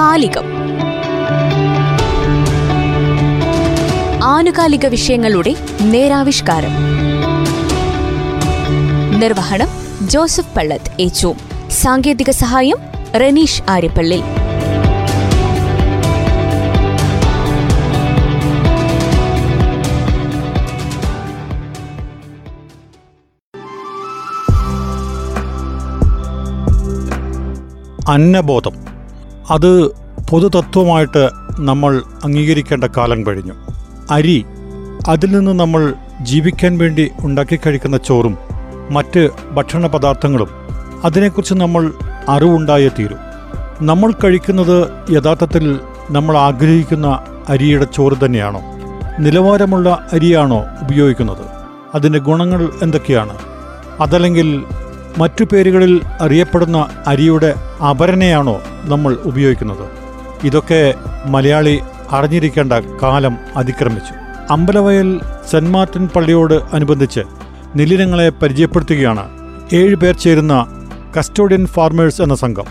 കാലികം. ആനുകാലിക വിഷയങ്ങളുടെ നേരാവിഷ്കാരം. നിർവഹണം ജോസഫ് പള്ളത്ത് ഏച്ചു സാങ്കേതിക സഹായം റനീഷ് ആര്യപ്പള്ളി. അന്നബോധം. അത് പൊതുതത്വമായിട്ട് നമ്മൾ അംഗീകരിക്കേണ്ട കാലം കഴിഞ്ഞു. അരി അതിൽ നിന്ന് നമ്മൾ ജീവിക്കാൻ വേണ്ടി ഉണ്ടാക്കി കഴിക്കുന്ന ചോറും മറ്റ് ഭക്ഷണ പദാർത്ഥങ്ങളും അതിനെക്കുറിച്ച് നമ്മൾ അറിവുണ്ടായേ തീരും. നമ്മൾ കഴിക്കുന്നത് യഥാർത്ഥത്തിൽ നമ്മൾ ആഗ്രഹിക്കുന്ന അരിയുടെ ചോറ് തന്നെയാണോ? നിലവാരമുള്ള അരിയാണോ ഉപയോഗിക്കുന്നത്? അതിന്റെ ഗുണങ്ങൾ എന്തൊക്കെയാണ്? അതല്ലെങ്കിൽ മറ്റു പേരുകളിൽ അറിയപ്പെടുന്ന അരിയുടെ അപരനെയാണോ നമ്മൾ ഉപയോഗിക്കുന്നത്? ഇതൊക്കെ മലയാളി അറിഞ്ഞിരിക്കേണ്ട കാലം അതിക്രമിച്ചു. അമ്പലവയൽ സെന്റ് മാർട്ടിൻ പള്ളിയോട് അനുബന്ധിച്ച് നിലിനങ്ങളെ പരിചയപ്പെടുത്തുകയാണ് ഏഴ് പേർ ചേരുന്ന കസ്റ്റോഡിയൻ ഫാർമേഴ്സ് എന്ന സംഘം.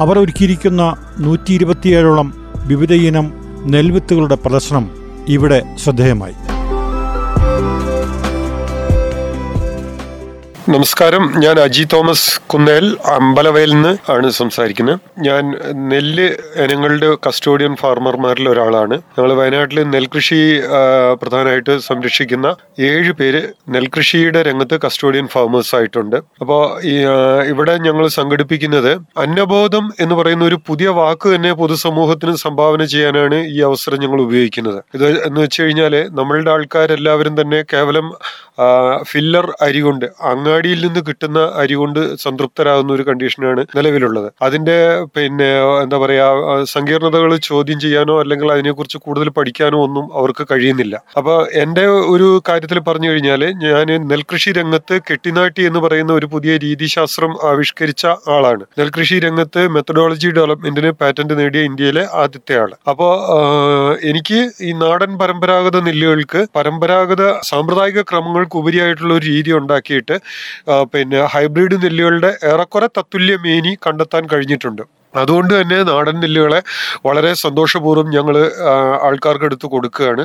അവർ ഒരുക്കിയിരിക്കുന്ന നൂറ്റി ഇരുപത്തിയേഴോളം വിവിധയിനം നെൽവിത്തുകളുടെ പ്രദർശനം ഇവിടെ ശ്രദ്ധേയമായി. നമസ്കാരം. ഞാൻ അജി തോമസ് കുന്നേൽ അമ്പലവയൽ നിന്ന് ആണ് സംസാരിക്കുന്നത്. ഞാൻ നെല്ല് ഇനങ്ങളുടെ കസ്റ്റോഡിയൻ ഫാർമർമാരിൽ ഒരാളാണ്. ഞങ്ങൾ വയനാട്ടിൽ നെൽകൃഷി പ്രധാനമായിട്ട് സംരക്ഷിക്കുന്ന ഏഴ് പേര് നെൽകൃഷിയുടെ രംഗത്ത് കസ്റ്റോഡിയൻ ഫാർമേഴ്സ് ആയിട്ടുണ്ട്. അപ്പോൾ ഇവിടെ ഞങ്ങൾ സംഘടിപ്പിക്കുന്നത് അന്നബോധം എന്ന് പറയുന്ന ഒരു പുതിയ വാക്ക് തന്നെ പൊതുസമൂഹത്തിന് സംഭാവന ചെയ്യാനാണ് ഈ അവസരം ഞങ്ങൾ ഉപയോഗിക്കുന്നത്. ഇത് എന്ന് വെച്ച് കഴിഞ്ഞാൽ നമ്മളുടെ ആൾക്കാരെല്ലാവരും തന്നെ കേവലം ഫില്ലർ അരി കൊണ്ട് അങ്ങാടിയിൽ നിന്ന് കിട്ടുന്ന അരി കൊണ്ട് സംതൃപ്തരാകുന്ന ഒരു കണ്ടീഷനാണ് നിലവിലുള്ളത്. അതിന്റെ പിന്നെ എന്താ പറയാ സങ്കീർണതകൾ ചോദ്യം ചെയ്യാനോ അല്ലെങ്കിൽ അതിനെക്കുറിച്ച് കൂടുതൽ പഠിക്കാനോ ഒന്നും അവർക്ക് കഴിയുന്നില്ല. അപ്പൊ എന്റെ ഒരു കാര്യത്തിൽ പറഞ്ഞു കഴിഞ്ഞാൽ ഞാൻ നെൽകൃഷി രംഗത്ത് കെട്ടിനാട്ടി എന്ന് പറയുന്ന ഒരു പുതിയ രീതിശാസ്ത്രം ആവിഷ്കരിച്ച ആളാണ്. നെൽകൃഷി രംഗത്ത് മെത്തഡോളജി ഡെവലപ്മെന്റിന് പാറ്റന്റ് നേടിയ ഇന്ത്യയിലെ ആദ്യത്തെ ആൾ. അപ്പോൾ എനിക്ക് ഈ നാടൻ പരമ്പരാഗത നെല്ലുകൾക്ക് പരമ്പരാഗത സാമ്പ്രദായിക ക്രമങ്ങൾക്ക് ഉപരിയായിട്ടുള്ള ഒരു രീതി ഉണ്ടാക്കിയിട്ട് പിന്നെ ഹൈബ്രിഡ് നെല്ലുകളുടെ ഏറെക്കുറെ തത്തുല്യ മേനി കണ്ടെത്താൻ കഴിഞ്ഞിട്ടുണ്ട്. അതുകൊണ്ട് തന്നെ നാടൻ നെല്ലുകളെ വളരെ സന്തോഷപൂർവം ഞങ്ങൾ ആൾക്കാർക്ക് എടുത്തു കൊടുക്കുകയാണ്.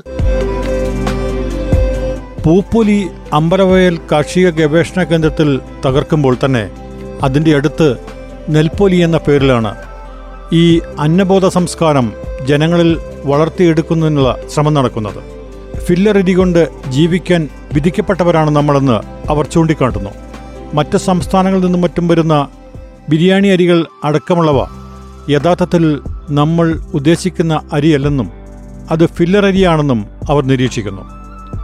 പൂപ്പൊലി അമ്പലവയൽ കാർഷിക ഗവേഷണ കേന്ദ്രത്തിൽ തകർക്കുമ്പോൾ തന്നെ അതിന്റെ അടുത്ത് നെൽപ്പൊലി എന്ന പേരിലാണ് ഈ അന്നബോധ സംസ്കാരം ജനങ്ങളിൽ വളർത്തിയെടുക്കുന്നതിനുള്ള ശ്രമം നടക്കുന്നത്. ഫില്ലറിരി കൊണ്ട് ജീവിക്കാൻ വിധിക്കപ്പെട്ടവരാണ് നമ്മളെന്ന് അവർ ചൂണ്ടിക്കാട്ടുന്നു. മറ്റ് സംസ്ഥാനങ്ങളിൽ നിന്നും മറ്റും വരുന്ന ബിരിയാണി അരികൾ അടക്കമുള്ളവ യഥാർത്ഥത്തിൽ നമ്മൾ ഉദ്ദേശിക്കുന്ന അരിയല്ലെന്നും അത് ഫില്ലർ അരിയാണെന്നും അവർ നിരീക്ഷിക്കുന്നു.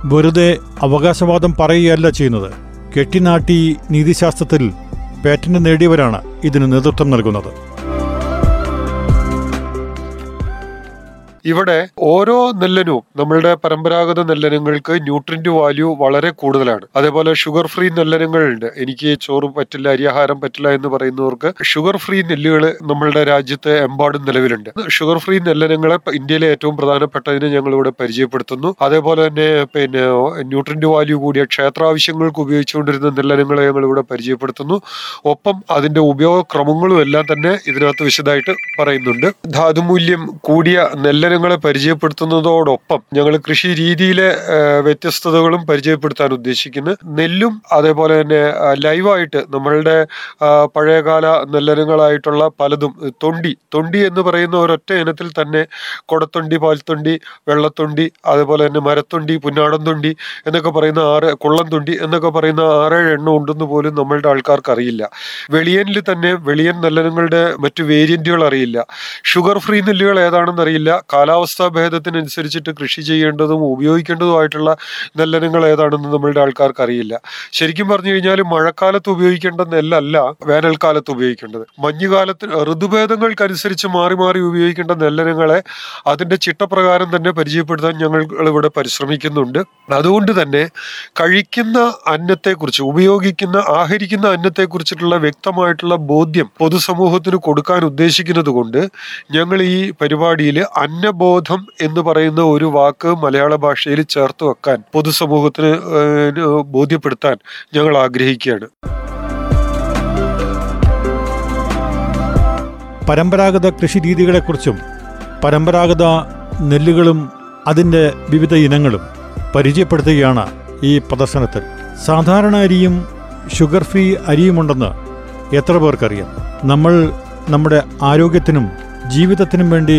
വെറുതെ അവകാശവാദം പറയുകയല്ല ചെയ്യുന്നത്. കെട്ടിനാട്ടി നീതിശാസ്ത്രത്തിൽ പേറ്റന്റ് നേടിയവരാണ് ഇതിന് നേതൃത്വം നൽകുന്നത്. ഇവിടെ ഓരോ നെല്ലനും നമ്മളുടെ പരമ്പരാഗത നെല്ലനങ്ങൾക്ക് ന്യൂട്രിന്റ് വാല്യൂ വളരെ കൂടുതലാണ്. അതേപോലെ ഷുഗർ ഫ്രീ നെല്ലനങ്ങളുണ്ട്. എനിക്ക് ചോറ് പറ്റില്ല അരിയാഹാരം പറ്റില്ല എന്ന് പറയുന്നവർക്ക് ഷുഗർ ഫ്രീ നെല്ലുകൾ നമ്മളുടെ രാജ്യത്ത് എമ്പാടും നിലവിലുണ്ട്. ഷുഗർ ഫ്രീ നെല്ലനങ്ങളെ ഇന്ത്യയിലെ ഏറ്റവും പ്രധാനപ്പെട്ടതിനെ ഞങ്ങൾ ഇവിടെ പരിചയപ്പെടുത്തുന്നു. അതേപോലെ തന്നെ പിന്നെ ന്യൂട്രിന്റ് വാല്യൂ കൂടിയ ക്ഷേത്രാവശ്യങ്ങൾക്ക് ഉപയോഗിച്ചുകൊണ്ടിരുന്ന നെല്ലനങ്ങളെ ഞങ്ങൾ ഇവിടെ പരിചയപ്പെടുത്തുന്നു. ഒപ്പം അതിന്റെ ഉപയോഗക്രമങ്ങളും എല്ലാം തന്നെ ഇതിനകത്ത് വിശദമായിട്ട് പറയുന്നുണ്ട്. ധാതുമൂല്യം കൂടിയ നെല്ലനങ്ങളെ പരിചയപ്പെടുത്തുന്നതോടൊപ്പം ഞങ്ങൾ കൃഷി രീതിയിലെ വ്യത്യസ്തതകളും പരിചയപ്പെടുത്താൻ ഉദ്ദേശിക്കുന്നു. നെല്ലും അതേപോലെ തന്നെ ലൈവായിട്ട് നമ്മളുടെ പഴയകാല നെല്ലനങ്ങളായിട്ടുള്ള പലതും തൊണ്ടി തൊണ്ടി എന്ന് പറയുന്ന ഒരൊറ്റ ഇനത്തിൽ തന്നെ കൊടത്തൊണ്ടി പാൽത്തൊണ്ടി വെള്ളത്തൊണ്ടി അതേപോലെ തന്നെ മരത്തൊണ്ടി പുന്നാടൻ തൊണ്ടി എന്നൊക്കെ പറയുന്ന ആറ് കുള്ളം തൊണ്ടി എന്നൊക്കെ പറയുന്ന ആറേഴ് എണ്ണം ഉണ്ടെന്ന് പോലും നമ്മളുടെ ആൾക്കാർക്ക് അറിയില്ല. വെളിയനിൽ തന്നെ വെളിയൻ നെല്ലനങ്ങളുടെ മറ്റു വേരിയന്റുകൾ അറിയില്ല. ഷുഗർ ഫ്രീ നെല്ലുകൾ ഏതാണെന്ന് അറിയില്ല. കാലാവസ്ഥാ ഭേദത്തിനനുസരിച്ചിട്ട് കൃഷി ചെയ്യേണ്ടതും ഉപയോഗിക്കേണ്ടതുമായിട്ടുള്ള നെല്ലനങ്ങൾ ഏതാണെന്ന് നമ്മളുടെ ആൾക്കാർക്ക് അറിയില്ല ശരിക്കും പറഞ്ഞു കഴിഞ്ഞാൽ മഴക്കാലത്ത് ഉപയോഗിക്കേണ്ട നെല്ലല്ല വേനൽക്കാലത്ത് ഉപയോഗിക്കേണ്ടത്. മഞ്ഞുകാലത്ത് ഋതുഭേദങ്ങൾക്കനുസരിച്ച് മാറി മാറി ഉപയോഗിക്കേണ്ട നെല്ലനങ്ങളെ അതിന്റെ ചിട്ടപ്രകാരം തന്നെ പരിചയപ്പെടുത്താൻ ഞങ്ങൾ ഇവിടെ പരിശ്രമിക്കുന്നുണ്ട്. അതുകൊണ്ട് തന്നെ കഴിക്കുന്ന അന്നത്തെക്കുറിച്ച് ഉപയോഗിക്കുന്ന ആഹരിക്കുന്ന അന്നത്തെക്കുറിച്ചിട്ടുള്ള വ്യക്തമായിട്ടുള്ള ബോധ്യം പൊതുസമൂഹത്തിന് കൊടുക്കാൻ ഉദ്ദേശിക്കുന്നത് കൊണ്ട് ഞങ്ങൾ ഈ പരിപാടിയിൽ അന്നബോധം എന്ന് പറയുന്ന ഒരു വാക്ക് മലയാള ഭാഷയിൽ ചേർത്ത് വെക്കാൻ പൊതുസമൂഹത്തിന് ബോധ്യപ്പെടുത്താൻ ഞങ്ങൾ ആഗ്രഹിക്കുകയാണ്. പരമ്പരാഗത കൃഷി രീതികളെക്കുറിച്ചും പരമ്പരാഗത നെല്ലുകളും അതിന്റെ വിവിധ ഇനങ്ങളും പരിചയപ്പെടുത്തുകയാണ് ഈ പ്രദർശനത്തിൽ. സാധാരണ അരിയും ഷുഗർ ഫ്രീ അരിയുമുണ്ടെന്ന് എത്ര പേർക്കറിയാം? നമ്മൾ നമ്മുടെ ആരോഗ്യത്തിനും ജീവിതത്തിനും വേണ്ടി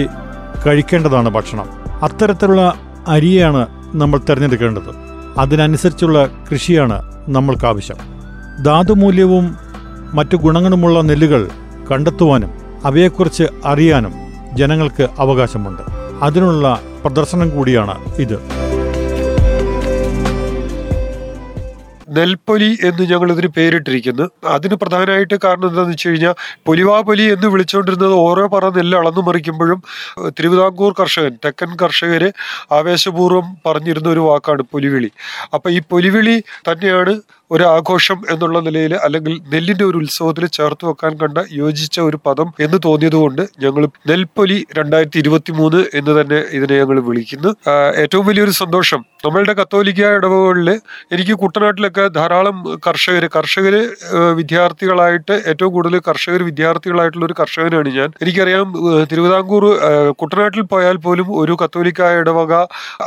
കഴിക്കേണ്ടതാണ് ഭക്ഷണം. അത്തരത്തിലുള്ള അരിയാണ് നമ്മൾ തിരഞ്ഞെടുക്കേണ്ടത്. അതിനനുസരിച്ചുള്ള കൃഷിയാണ് നമ്മൾക്ക് ആവശ്യം ധാതുമൂല്യവും മറ്റു ഗുണങ്ങളുമുള്ള നെല്ലുകൾ കണ്ടെത്തുവാനും അവയെക്കുറിച്ച് അറിയാനും ജനങ്ങൾക്ക് അവകാശമുണ്ട്. അതിനുള്ള പ്രദർശനം കൂടിയാണ് ഇത്. നെൽപ്പൊലി എന്ന് ഞങ്ങൾ ഇതിന് പേരിട്ടിരിക്കുന്നു. അതിന് പ്രധാനമായിട്ട് കാരണം എന്താണെന്ന് വെച്ച് കഴിഞ്ഞാൽ പൊലിവാപൊലി എന്ന് വിളിച്ചുകൊണ്ടിരുന്നത് ഓരോ പറ നെല്ല് അളന്നു മറിക്കുമ്പോഴും തിരുവിതാംകൂർ കർഷകൻ തെക്കൻ കർഷകര് ആവേശപൂർവം പറഞ്ഞിരുന്ന ഒരു വാക്കാണ് പൊലിവിളി. അപ്പൊ ഈ പൊലിവിളി തന്നെയാണ് ഒരു ആഘോഷം എന്നുള്ള നിലയിൽ അല്ലെങ്കിൽ നെല്ലിന്റെ ഒരു ഉത്സവത്തിൽ ചേർത്ത് വെക്കാൻ കണ്ട യോജിച്ച ഒരു പദം എന്ന് തോന്നിയതുകൊണ്ട് ഞങ്ങൾ നെൽപ്പൊലി രണ്ടായിരത്തി ഇരുപത്തി മൂന്ന് എന്ന് തന്നെ ഇതിനെ ഞങ്ങൾ വിളിക്കുന്നു. ഏറ്റവും വലിയൊരു സന്തോഷം നമ്മളുടെ കത്തോലിക്ക ഇടവകളിൽ എനിക്ക് കുട്ടനാട്ടിലൊക്കെ ധാരാളം കർഷകർ കർഷകർ വിദ്യാർത്ഥികളായിട്ട് ഏറ്റവും കൂടുതൽ കർഷകർ വിദ്യാർത്ഥികളായിട്ടുള്ള ഒരു കർഷകനാണ് ഞാൻ. എനിക്കറിയാം തിരുവിതാംകൂർ കുട്ടനാട്ടിൽ പോയാൽ പോലും ഒരു കത്തോലിക്ക ഇടവക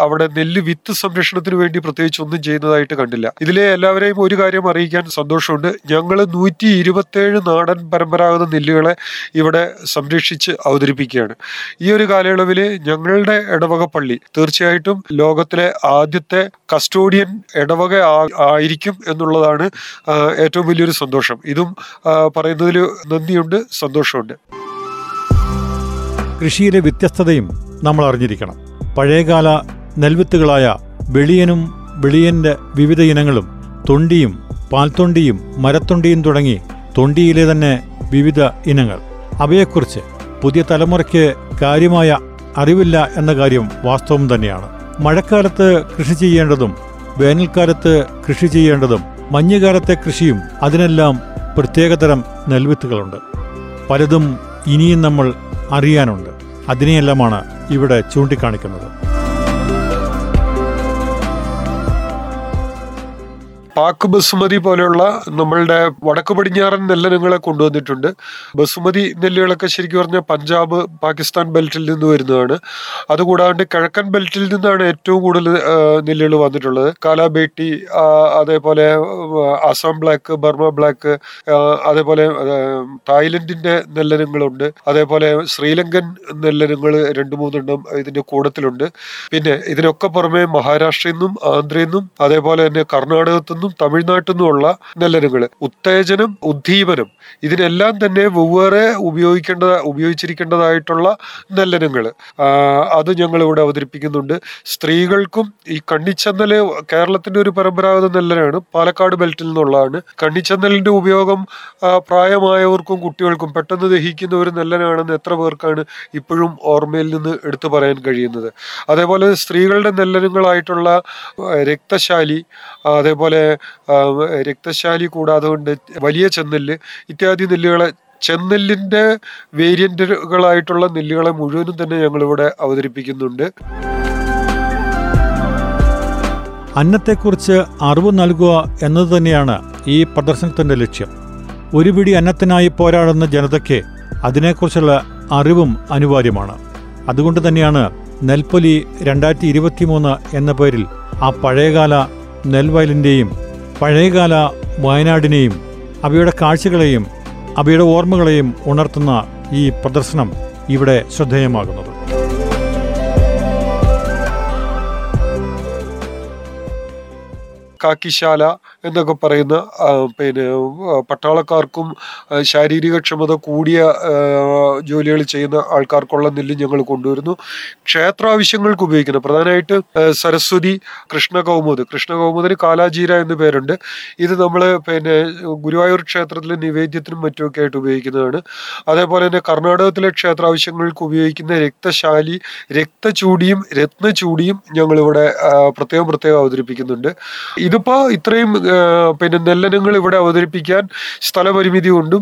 അവിടെ നെല്ല് വിത്ത് സംരക്ഷണത്തിന് വേണ്ടി പ്രത്യേകിച്ച് ഒന്നും ചെയ്യുന്നതായിട്ട് കണ്ടില്ല. ഇതിലെ എല്ലാവരെയും ഒരു കാര്യം അറിയിക്കാൻ സന്തോഷമുണ്ട്. ഞങ്ങൾ നൂറ്റി ഇരുപത്തേഴ് നാടൻ പരമ്പരാഗത നെല്ലുകളെ ഇവിടെ സംരക്ഷിച്ച് അവതരിപ്പിക്കുകയാണ്. ഈ ഒരു കാലയളവിൽ ഞങ്ങളുടെ ഇടവക പള്ളി തീർച്ചയായിട്ടും ലോകത്തിലെ ആദ്യത്തെ കസ്റ്റോഡിയൻ ഇടവക ആയിരിക്കും എന്നുള്ളതാണ് ഏറ്റവും വലിയൊരു സന്തോഷം. ഇതും പറയുന്നതിൽ നന്ദിയുണ്ട് സന്തോഷമുണ്ട്. കൃഷിയിലെ വ്യത്യസ്തതയും നമ്മൾ അറിഞ്ഞിരിക്കണം. പഴയകാല നെൽവിത്തുകളായ വെളിയനും വെളിയന്റെ വിവിധ ഇനങ്ങളും തൊണ്ടിയും പാൽത്തൊണ്ടിയും മരത്തൊണ്ടിയും തുടങ്ങി തൊണ്ടിയിലെ തന്നെ വിവിധ ഇനങ്ങൾ. അവയെക്കുറിച്ച് പുതിയ തലമുറയ്ക്ക് കാര്യമായ അറിവില്ല എന്ന കാര്യം വാസ്തവം തന്നെയാണ്. മഴക്കാലത്ത് കൃഷി ചെയ്യേണ്ടതും വേനൽക്കാലത്ത് കൃഷി ചെയ്യേണ്ടതും മഞ്ഞുകാലത്തെ കൃഷിയും അതിനെല്ലാം പ്രത്യേകതരം നെൽവിത്തുകളുണ്ട്. പലതും ഇനിയും നമ്മൾ അറിയാനുണ്ട്. അതിനെയെല്ലാമാണ് ഇവിടെ ചൂണ്ടിക്കാണിക്കുന്നത്. പാക്ക് ബസുമതി പോലെയുള്ള നമ്മളുടെ വടക്ക് പടിഞ്ഞാറൻ നെല്ലിനങ്ങളെ കൊണ്ടുവന്നിട്ടുണ്ട്. ബസുമതി നെല്ലുകളൊക്കെ ശരിക്കും പറഞ്ഞാൽ പഞ്ചാബ് പാകിസ്ഥാൻ ബെൽറ്റിൽ നിന്ന് വരുന്നതാണ്. അതുകൂടാണ്ട് കിഴക്കൻ ബെൽറ്റിൽ നിന്നാണ് ഏറ്റവും കൂടുതൽ നെല്ലുകൾ വന്നിട്ടുള്ളത്. കാലാബേട്ടി അതേപോലെ അസം ബ്ലാക്ക് ബർമ ബ്ലാക്ക് അതേപോലെ തായ്ലൻഡിന്റെ നെല്ലനങ്ങളുണ്ട്. അതേപോലെ ശ്രീലങ്കൻ നെല്ലനങ്ങൾ രണ്ട് മൂന്നെണ്ണം ഇതിന്റെ കൂടത്തിലുണ്ട്. പിന്നെ ഇതിനൊക്കെ പുറമെ മഹാരാഷ്ട്രയിൽ നിന്നും ആന്ധ്രയിൽ നിന്നും അതേപോലെ തന്നെ കർണാടകത്തു നിന്നും തമിഴ്നാട്ടിൽ നിന്നുമുള്ള നെല്ലനുകൾ ഉത്തേജനം ഉദ്ദീപനം ഇതിനെല്ലാം തന്നെ വെവ്വേറെ ഉപയോഗിക്കേണ്ട ഉപയോഗിച്ചിരിക്കേണ്ടതായിട്ടുള്ള നെല്ലനുകൾ അത് ഞങ്ങൾ ഇവിടെ അവതരിപ്പിക്കുന്നുണ്ട്. സ്ത്രീകൾക്കും ഈ കണ്ണിച്ചെന്നൽ കേരളത്തിന്റെ ഒരു പരമ്പരാഗത നെല്ലനാണ് പാലക്കാട് ബെൽറ്റിൽ നിന്നുള്ളതാണ് കണ്ണിച്ചെന്നലിന്റെ ഉപയോഗം പ്രായമായവർക്കും കുട്ടികൾക്കും പെട്ടെന്ന് ദഹിക്കുന്ന ഒരു നെല്ലനാണെന്ന് എത്ര പേർക്കാണ് ഇപ്പോഴും ഓർമ്മയിൽ നിന്ന് എടുത്തു പറയാൻ കഴിയുന്നത്. അതേപോലെ സ്ത്രീകളുടെ നെല്ലനുകളായിട്ടുള്ള ആ, രക്തശാലി അതേപോലെ രക്തശാലി കൂടാതെ കൊണ്ട് വലിയ ചെന്നെല്ല് ഇത്യാദി നെല്ലുകളെ ചെന്നെല്ലിന്റെ വേരിയന്റുകളായിട്ടുള്ള നെല്ലുകളെ മുഴുവനും തന്നെ ഞങ്ങളിവിടെ അവതരിപ്പിക്കുന്നുണ്ട്. അന്നത്തെക്കുറിച്ച് അറിവ് നൽകുക എന്നത് തന്നെയാണ് ഈ പ്രദർശനത്തിന്റെ ലക്ഷ്യം. ഒരു പിടി അന്നത്തിനായി പോരാടുന്ന ജനതയ്ക്ക് അതിനെക്കുറിച്ചുള്ള അറിവും അനിവാര്യമാണ്. അതുകൊണ്ട് തന്നെയാണ് നെൽപ്പൊലി രണ്ടായിരത്തി ഇരുപത്തിമൂന്ന് എന്ന പേരിൽ ആ പഴയകാല നെൽവയലിന്റെയും പഴയകാല വയനാടിനെയും അവയുടെ കാഴ്ചകളെയും അവയുടെ ഓർമ്മകളെയും ഉണർത്തുന്ന ഈ പ്രദർശനം ഇവിടെ ശ്രദ്ധേയമാകുന്നത്. കാക്കിശാല എന്നൊക്കെ പറയുന്ന പിന്നെ പട്ടാളക്കാർക്കും ശാരീരിക ക്ഷമത കൂടിയ ജോലികൾ ചെയ്യുന്ന ആൾക്കാർക്കുള്ള നെല്ല് ഞങ്ങൾ കൊണ്ടുവരുന്നു. ക്ഷേത്രാവശ്യങ്ങൾക്ക് ഉപയോഗിക്കുന്നത് പ്രധാനമായിട്ട് സരസ്വതി കൃഷ്ണകൗമുദ് കൃഷ്ണകൗമുദിന് കാലാജീര എന്ന് പേരുണ്ട്. ഇത് നമ്മൾ പിന്നെ ഗുരുവായൂർ ക്ഷേത്രത്തിലെ നിവേദ്യത്തിനും മറ്റുമൊക്കെ ആയിട്ട് ഉപയോഗിക്കുന്നതാണ്. അതേപോലെ തന്നെ കർണാടകത്തിലെ ക്ഷേത്രാവശ്യങ്ങൾക്ക് ഉപയോഗിക്കുന്ന രക്തശാലി രക്തചൂടിയും രത്നചൂടിയും ഞങ്ങളിവിടെ പ്രത്യേകം പ്രത്യേകം അവതരിപ്പിക്കുന്നുണ്ട്. ഇതിപ്പോ ഇത്രയും പിന്നെ നെല്ലനങ്ങൾ ഇവിടെ അവതരിപ്പിക്കാൻ സ്ഥലപരിമിതി കൊണ്ടും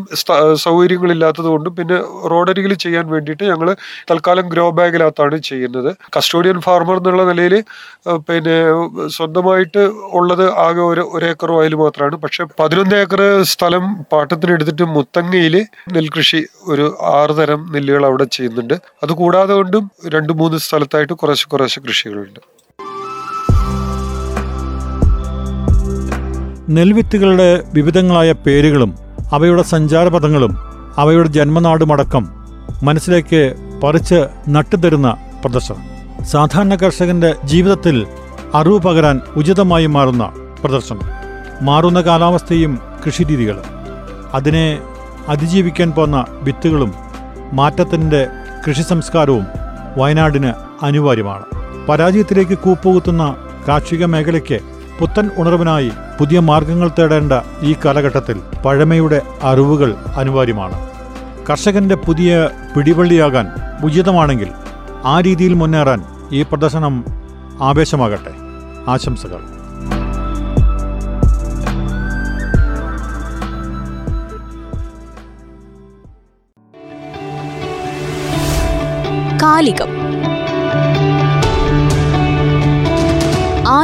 സൗകര്യങ്ങളില്ലാത്തത് കൊണ്ടും പിന്നെ റോഡരികിൽ ചെയ്യാൻ വേണ്ടിയിട്ട് ഞങ്ങൾ തൽക്കാലം ഗ്രോ ബാഗിനകത്താണ് ചെയ്യുന്നത്. കസ്റ്റോഡിയൻ ഫാർമർ എന്നുള്ള നിലയിൽ പിന്നെ സ്വന്തമായിട്ട് ഉള്ളത് ആകെ ഒരു ഒരു ഏക്കർ വയൽ മാത്രമാണ്. പക്ഷെ പതിനൊന്ന് ഏക്കർ സ്ഥലം പാട്ടത്തിനെടുത്തിട്ട് മുത്തങ്ങയിൽ നെൽകൃഷി ഒരു ആറ് തരം നെല്ലുകൾ അവിടെ ചെയ്യുന്നുണ്ട്. അത് കൂടാതെ കൊണ്ടും രണ്ട് മൂന്ന് സ്ഥലത്തായിട്ട് കുറച്ച് കുറച്ച് കൃഷികളുണ്ട്. നെൽവിത്തുകളുടെ വിവിധങ്ങളായ പേരുകളും അവയുടെ സഞ്ചാരപഥങ്ങളും അവയുടെ ജന്മനാടുമടക്കം മനസ്സിലേക്ക് പറിച്ച് നട്ടുതരുന്ന പ്രദർശനം. സാധാരണ കർഷകന്റെ ജീവിതത്തിൽ അറിവ് പകരാൻ ഉചിതമായി മാറുന്ന പ്രദർശനം. മാറുന്ന കാലാവസ്ഥയും കൃഷിരീതികളും. അതിനെ അതിജീവിക്കാൻ പോന്ന വിത്തുകളും മാറ്റത്തിന്റെ കൃഷി സംസ്കാരവും വയനാടിന് അനിവാര്യമാണ്. പരാജയത്തിലേക്ക് കൂപ്പുകുത്തുന്ന കാർഷിക മേഖലയ്ക്ക് പുത്തൻ ഉണർവിനായി പുതിയ മാർഗങ്ങൾ തേടേണ്ട ഈ കാലഘട്ടത്തിൽ പഴമയുടെ അറിവുകൾ അനിവാര്യമാണ്. കർഷകന്റെ പുതിയ പിടിവള്ളിയാകാൻ ഉചിതമാണെങ്കിൽ ആ രീതിയിൽ മുന്നേറാൻ ഈ പ്രദർശനം ആവേശമാകട്ടെ. ആശംസകൾ. കാലികം.